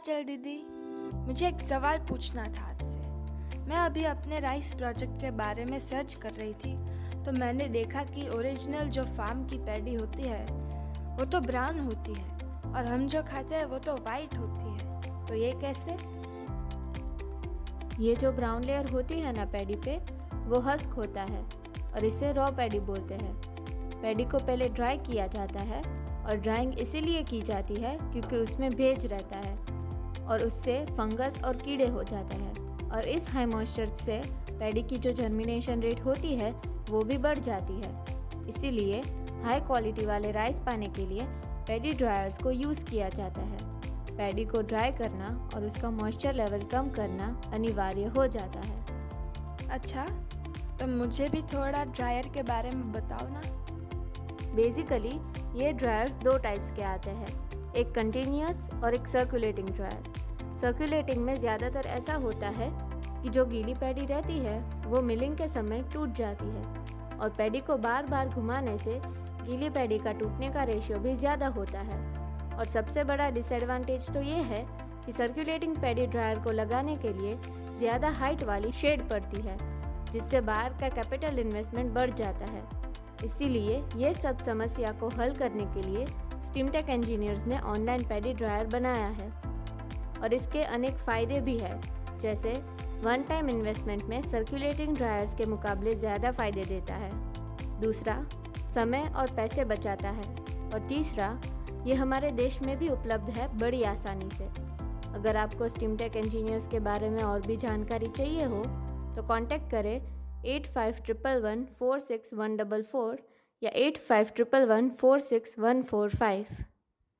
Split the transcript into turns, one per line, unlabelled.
चल दीदी, मुझे एक सवाल पूछना था आपसे। मैं अभी अपने राइस प्रोजेक्ट के बारे में सर्च कर रही थी तो मैंने देखा कि ओरिजिनल जो फार्म की पैडी होती है, वो तो ब्राउन होती है, और हम जो खाते हैं वो तो वाइट होती है। तो ये कैसे?
ये जो ब्राउन लेयर होती है ना पैडी पे, वो हस्क होता है, और इसे रॉ पैडी बोलते हैं। पैडी को पहले ड्राई किया जाता है, और ड्राइंग इसीलिए की जाती है क्योंकि उसमें भेज रहता है। और उससे फंगस और कीड़े हो जाते हैं। और इस हाई मॉइस्चर से पैडी की जो जर्मिनेशन रेट होती है वो भी बढ़ जाती है। इसीलिए हाई क्वालिटी वाले राइस पाने के लिए पैडी ड्रायर्स को यूज़ किया जाता है। पैडी को ड्राई करना और उसका मॉइस्चर लेवल कम करना अनिवार्य हो जाता है।
अच्छा तो मुझे भी थोड़ा ड्रायर के बारे में बताओ ना।
बेसिकली ये ड्रायर्स दो टाइप्स के आते हैं एक कंटिन्यूस और एक सर्कुलेटिंग ड्रायर सर्कुलेटिंग में ज़्यादातर ऐसा होता है कि जो गीली पैडी रहती है, वो मिलिंग के समय टूट जाती है और पैडी को बार बार घुमाने से गीली पैडी का टूटने का रेशियो भी ज़्यादा होता है। और सबसे बड़ा डिसएडवांटेज तो ये है कि सर्कुलेटिंग पैडी ड्रायर को लगाने के लिए ज़्यादा हाइट वाली शेड पड़ती है, जिससे बाहर का कैपिटल इन्वेस्टमेंट बढ़ जाता है। इसीलिए ये सब समस्या को हल करने के लिए स्टीमटेक इंजीनियर्स ने ऑनलाइन पैडी ड्रायर बनाया है। और इसके अनेक फ़ायदे भी हैं। जैसे वन टाइम इन्वेस्टमेंट में सर्कुलेटिंग ड्रायर्स के मुकाबले ज़्यादा फ़ायदे देता है। दूसरा, समय और पैसे बचाता है। और तीसरा, ये हमारे देश में भी उपलब्ध है बड़ी आसानी से। अगर आपको स्टीमटेक इंजीनियर्स के बारे में और भी जानकारी चाहिए हो तो कांटेक्ट करें eight five triple one four six one double four या eight five triple one four six one four five